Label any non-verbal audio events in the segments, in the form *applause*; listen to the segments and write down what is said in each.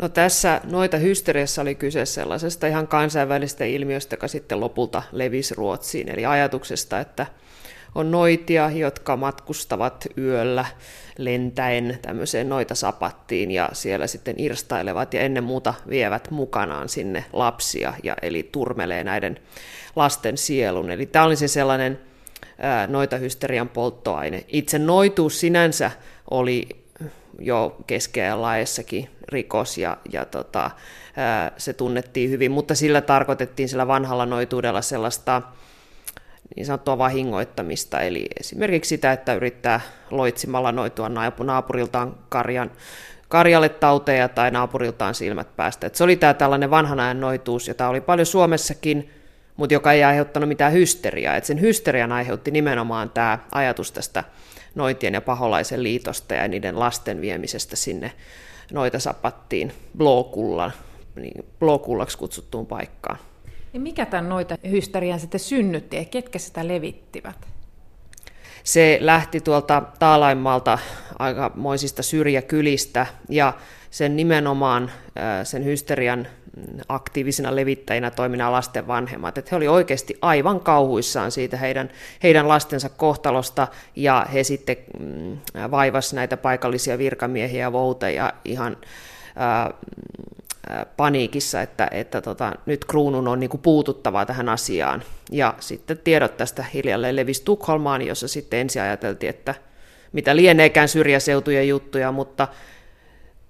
No tässä noita hysteriassa oli kyse sellaisesta ihan kansainvälisestä ilmiöstä, joka sitten lopulta levisi Ruotsiin, eli ajatuksesta, että on noitia, jotka matkustavat yöllä lentäen tämmöiseen noita sapattiin ja siellä sitten irstailevat ja ennen muuta vievät mukanaan sinne lapsia, ja eli turmelee näiden lasten sielun. Eli tämä oli se sellainen noita hysterian polttoaine. Itse noituus sinänsä oli jo keskiajan laajassakin rikos ja, ja tota, se tunnettiin hyvin, mutta sillä tarkoitettiin sillä vanhalla noituudella sellaista niin sanottua vahingoittamista, eli esimerkiksi sitä, että yrittää loitsimalla noitua naapuriltaan karjan, karjalle tauteja tai naapuriltaan silmät päästä. Et se oli tämä tällainen vanhan ajan noituus, jota oli paljon Suomessakin, mutta joka ei aiheuttanut mitään hysteriaa. Et sen hysterian aiheutti nimenomaan tämä ajatus tästä noitien ja paholaisen liitosta ja niiden lasten viemisestä sinne noita sapattiin Blåkullan, niin Blåkullaksi kutsuttuun paikkaan. Ja mikä tämän noita hysterian sitten synnytti ja ketkä sitä levittivät? Se lähti tuolta Taalaimmaalta aikamoisista syrjäkylistä ja sen nimenomaan sen hysterian aktiivisina levittäjinä toimina lasten vanhemmat. Että he olivat oikeasti aivan kauhuissaan siitä heidän, heidän lastensa kohtalosta, ja he sitten mm, vaivas näitä paikallisia virkamiehiä ja vouteja ihan ää, paniikissa, että, että tota, nyt kruunun on niin puututtava tähän asiaan. Ja sitten tiedot tästä hiljalleen levisi Tukholmaan, jossa sitten ensin ajateltiin, että mitä lieneekään syrjäseutujen juttuja, mutta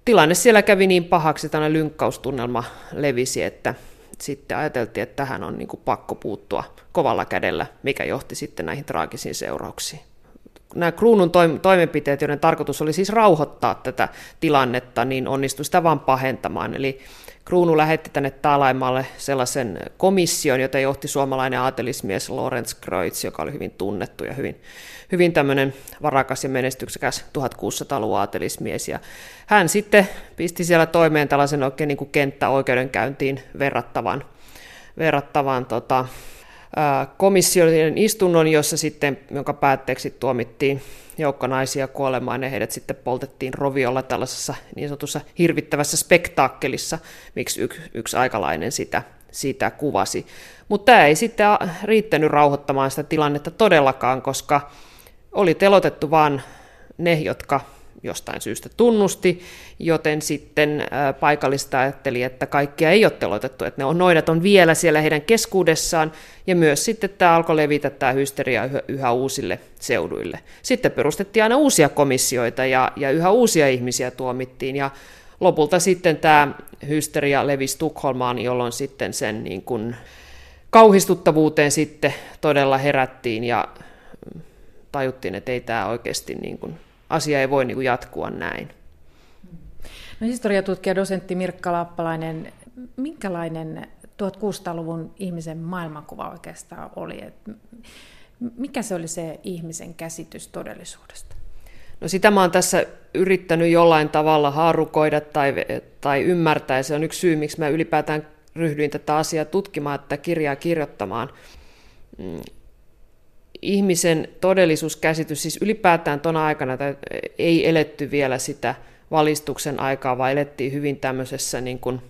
tilanne siellä kävi niin pahaksi, että lynkkaustunnelma levisi, että sitten ajateltiin, että tähän on niin kuin pakko puuttua kovalla kädellä, mikä johti sitten näihin traagisiin seurauksiin. Nämä kruunun toimenpiteet, joiden tarkoitus oli siis rauhoittaa tätä tilannetta, niin onnistui sitä vaan pahentamaan. Eli Kruunu lähetti tänne Taalaimaalle sellaisen komission, jota johti suomalainen aatelismies Lorenz Kreutz, joka oli hyvin tunnettu ja hyvin, hyvin tämmöinen varakas ja menestyksekäs 1600-luvun aatelismies. Ja hän sitten pisti siellä toimeen tällaisen oikein niin kuin kenttäoikeudenkäyntiin verrattavan, verrattavan tota, komission istunnon, jossa sitten, jonka päätteeksi tuomittiin joukko naisia kuolemaan ja heidät sitten poltettiin roviolla tällaisessa niin sanotussa hirvittävässä spektaakkelissa, miksi yksi, yksi aikalainen sitä, sitä kuvasi. Mutta tämä ei sitten riittänyt rauhoittamaan sitä tilannetta todellakaan, koska oli telotettu vain ne, jotka jostain syystä tunnusti, joten sitten paikallista ajatteli, että kaikkia ei ole telotettu, että ne on, noidat on vielä siellä heidän keskuudessaan, ja myös sitten tämä alkoi levitä tämä hysteria yhä, yhä uusille seuduille. Sitten perustettiin aina uusia komissioita, ja, ja yhä uusia ihmisiä tuomittiin, ja lopulta sitten tämä hysteria levisi Tukholmaan, jolloin sitten sen niin kuin kauhistuttavuuteen sitten todella herättiin, ja tajuttiin, että ei tämä oikeasti niin kuin asia ei voi niin kuin jatkua näin. No, historiatutkija dosentti Mirkka Lappalainen, minkälainen 1600-luvun ihmisen maailmankuva oikeastaan oli? Et mikä se oli se ihmisen käsitys todellisuudesta? No sitä mä oon tässä yrittänyt jollain tavalla haarukoida tai, tai ymmärtää, ja se on yksi syy, miksi mä ylipäätään ryhdyin tätä asiaa tutkimaan, että kirjaa kirjoittamaan. Ihmisen todellisuuskäsitys, siis ylipäätään tuona aikana ei eletty vielä sitä valistuksen aikaa, vaan elettiin hyvin tämmöisessä niin kuin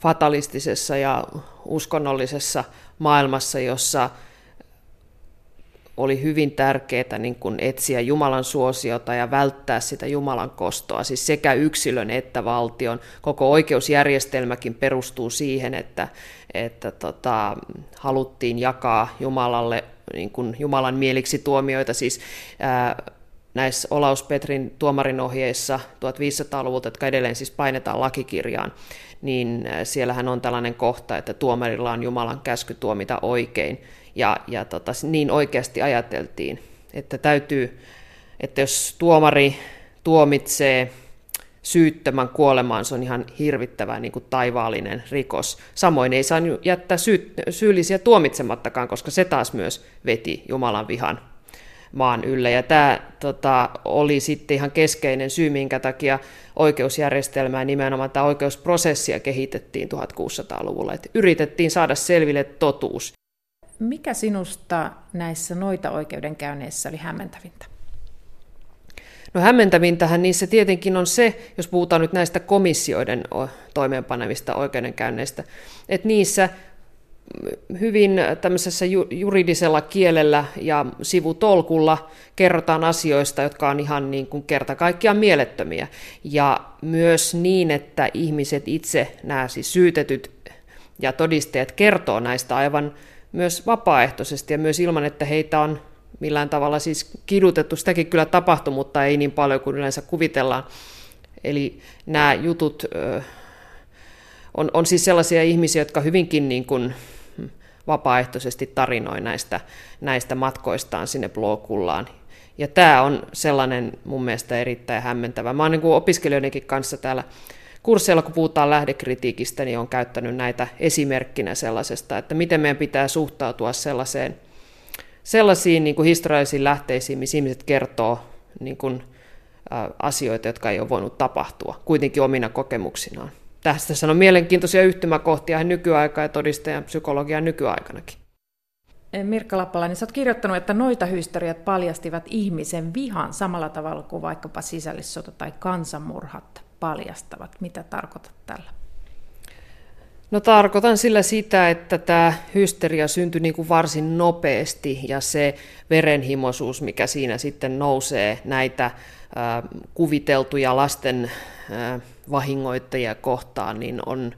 fatalistisessa ja uskonnollisessa maailmassa, jossa oli hyvin tärkeää niin kuin etsiä Jumalan suosiota ja välttää sitä Jumalan kostoa, siis sekä yksilön että valtion. Koko oikeusjärjestelmäkin perustuu siihen, että, että tota, haluttiin jakaa Jumalalle niin kuin Jumalan mieliksi tuomioita, siis ää, näissä Olaus Petrin tuomarin ohjeissa 1500-luvulta, jotka edelleen siis painetaan lakikirjaan, niin siellähän on tällainen kohta, että tuomarilla on Jumalan käsky tuomita oikein. Ja, ja tota, niin oikeasti ajateltiin, että täytyy, että jos tuomari tuomitsee syyttömän kuolemaan, se on ihan hirvittävä niin kuin taivaallinen rikos. Samoin ei saa jättää syy, syyllisiä tuomitsemattakaan, koska se taas myös veti Jumalan vihan maan yllä. Ja tämä tota, oli sitten ihan keskeinen syy, minkä takia oikeusjärjestelmää nimenomaan tämä oikeusprosessia kehitettiin 1600-luvulla. Et yritettiin saada selville totuus. Mikä sinusta näissä noita oikeudenkäynneissä oli hämmentävintä? No hämmentävintähän niissä tietenkin on se, jos puhutaan nyt näistä komissioiden toimeenpanevista oikeudenkäynneistä, että niissä hyvin tämmöisessä juridisella kielellä ja sivutolkulla kerrotaan asioista, jotka on ihan niin kuin kerta kaikkiaan mielettömiä. Ja myös niin, että ihmiset itse, nämä siis syytetyt ja todistajat kertoo näistä aivan myös vapaaehtoisesti ja myös ilman, että heitä on millään tavalla siis kidutettu. Sitäkin kyllä tapahtui, mutta ei niin paljon kuin yleensä kuvitellaan. Eli nämä jutut on, on siis sellaisia ihmisiä, jotka hyvinkin niin kuin vapaaehtoisesti tarinoi näistä, näistä matkoistaan sinne blokullaan. Ja tämä on sellainen mun mielestä erittäin hämmentävä. Mä oon niin opiskelijoidenkin kanssa täällä kursseilla, kun puhutaan lähdekritiikistä, niin on käyttänyt näitä esimerkkinä sellaisesta, että miten meidän pitää suhtautua sellaiseen, sellaisiin niin kuin historiallisiin lähteisiin, missä ihmiset kertoo niin kuin, ä, asioita, jotka ei ole voinut tapahtua, kuitenkin omina kokemuksinaan. Tästä on mielenkiintoisia yhtymäkohtia nykyaikaan ja todistajan psykologian nykyaikanakin. Mirkka Lappalainen, sä oot kirjoittanut, että noita hysteriat paljastivat ihmisen vihan samalla tavalla kuin vaikkapa sisällissota tai kansanmurhat paljastavat. Mitä tarkoitat tällä? No tarkoitan sillä sitä, että tämä hysteria syntyi niin kuin varsin nopeasti ja se verenhimoisuus, mikä siinä sitten nousee näitä kuviteltuja lasten vahingoittajia kohtaan, niin on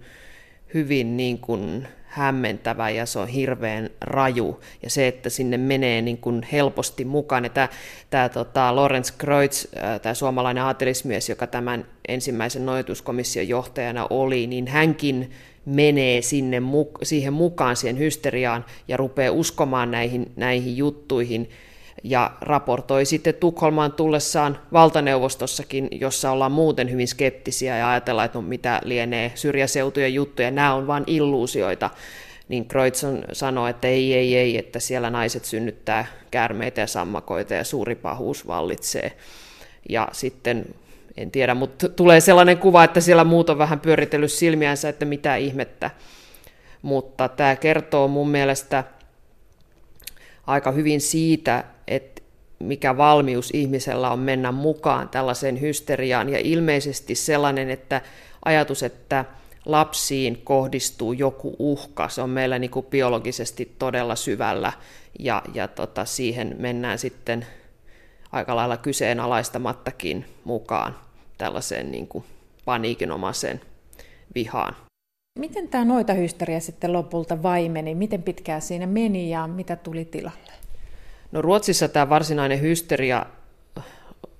hyvin niin kuin hämmentävä ja se on hirveän raju. Ja se, että sinne menee niin kuin helposti mukaan. Ja tämä, tämä tota, Lorenz Kreutz, tämä suomalainen aatelismies, joka tämän ensimmäisen noituskomission johtajana oli, niin hänkin menee sinne, siihen mukaan, siihen hysteriaan ja rupeaa uskomaan näihin, näihin juttuihin ja raportoi sitten Tukholmaan tullessaan valtaneuvostossakin, jossa ollaan muuten hyvin skeptisiä ja ajatellaan, että no mitä lienee syrjäseutujen juttuja, nämä on vain illuusioita, niin Kreutzon sanoi, että ei, ei, ei, että siellä naiset synnyttää käärmeitä ja sammakoita ja suuri pahuus vallitsee. Ja sitten, en tiedä, mutta tulee sellainen kuva, että siellä muut on vähän pyöritellyt silmiänsä, että mitä ihmettä. Mutta tämä kertoo mun mielestä aika hyvin siitä, että mikä valmius ihmisellä on mennä mukaan tällaiseen hysteriaan, ja ilmeisesti sellainen, että ajatus, että lapsiin kohdistuu joku uhka, se on meillä niin kuin biologisesti todella syvällä, ja, ja tota, siihen mennään sitten aika lailla kyseenalaistamattakin mukaan tällaiseen niin kuin paniikinomaiseen vihaan. Miten tämä noita hysteria sitten lopulta vaimeni? Miten pitkään siinä meni ja mitä tuli tilalle? No Ruotsissa tämä varsinainen hysteria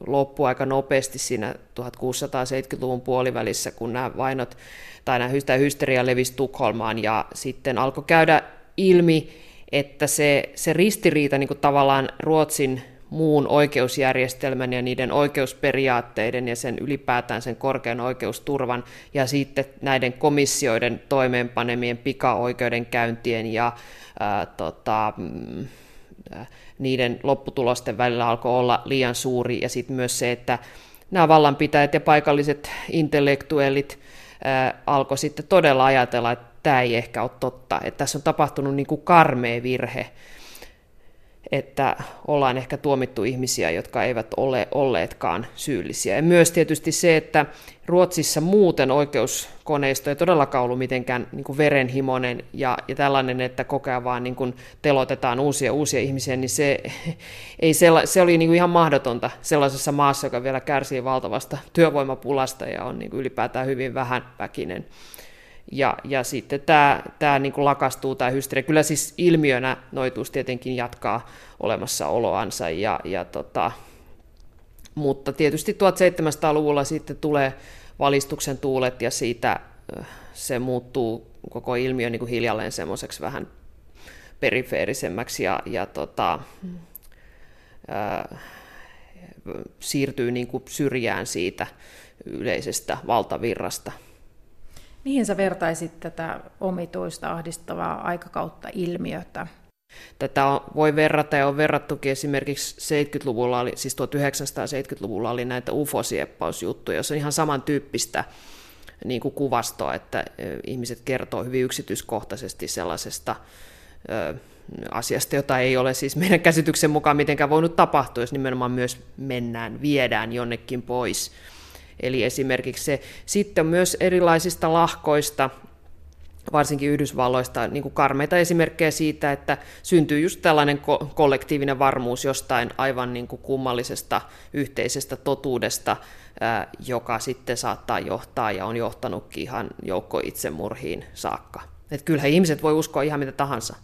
loppui aika nopeasti siinä 1670-luvun puolivälissä, kun nämä vainot tai nämä hysteria levisi Tukholmaan ja sitten alkoi käydä ilmi, että se, se ristiriita niin kuin tavallaan Ruotsin muun oikeusjärjestelmän ja niiden oikeusperiaatteiden ja sen ylipäätään sen korkean oikeusturvan ja sitten näiden komissioiden toimeenpanemien pikaoikeudenkäyntien ja ää, tota, mm, niiden lopputulosten välillä alkoi olla liian suuri. Ja sitten myös se, että nämä vallanpitäjät ja paikalliset intellektuellit alkoi sitten todella ajatella, että tämä ei ehkä ole totta, että tässä on tapahtunut niin kuin karmea virhe, että ollaan ehkä tuomittu ihmisiä, jotka eivät ole olleetkaan syyllisiä. Ja myös tietysti se, että Ruotsissa muuten oikeuskoneisto ei todellakaan ollut mitenkään niin kuin verenhimoinen ja, ja tällainen, että koko ajan vaan niin kuin telotetaan uusia uusia ihmisiä, niin se, *laughs* ei sella, se oli niin kuin ihan mahdotonta sellaisessa maassa, joka vielä kärsii valtavasta työvoimapulasta ja on niin kuin ylipäätään hyvin vähän väkinen. Ja, ja sitten tämä, tämä niin kuin lakastuu, tämä hysteria. Kyllä siis ilmiönä noituus tietenkin jatkaa olemassaoloansa, ja, ja tota, mutta tietysti 1700-luvulla sitten tulee valistuksen tuulet, ja siitä se muuttuu koko ilmiö niin kuin hiljalleen semmoiseksi vähän perifeerisemmäksi, ja, ja tota, ää, siirtyy niin kuin syrjään siitä yleisestä valtavirrasta. Mihin sä vertaisit tätä omituista ahdistavaa aikakautta ilmiötä? Tätä voi verrata ja on verrattukin esimerkiksi 70-luvulla, oli, siis 1970-luvulla oli näitä ufosieppausjuttuja, joissa on ihan samantyyppistä niin kuin kuvastoa, että ihmiset kertoo hyvin yksityiskohtaisesti sellaisesta asiasta, jota ei ole siis meidän käsityksen mukaan mitenkään voinut tapahtua, jos nimenomaan myös mennään, viedään jonnekin pois. Eli esimerkiksi se sitten myös erilaisista lahkoista, varsinkin Yhdysvalloista, niin kuin karmeita esimerkkejä siitä, että syntyy just tällainen ko- kollektiivinen varmuus jostain aivan niin kuin kummallisesta yhteisestä totuudesta, ää, joka sitten saattaa johtaa ja on johtanutkin ihan joukko itsemurhiin saakka. Et kyllähän ihmiset voi uskoa ihan mitä tahansa.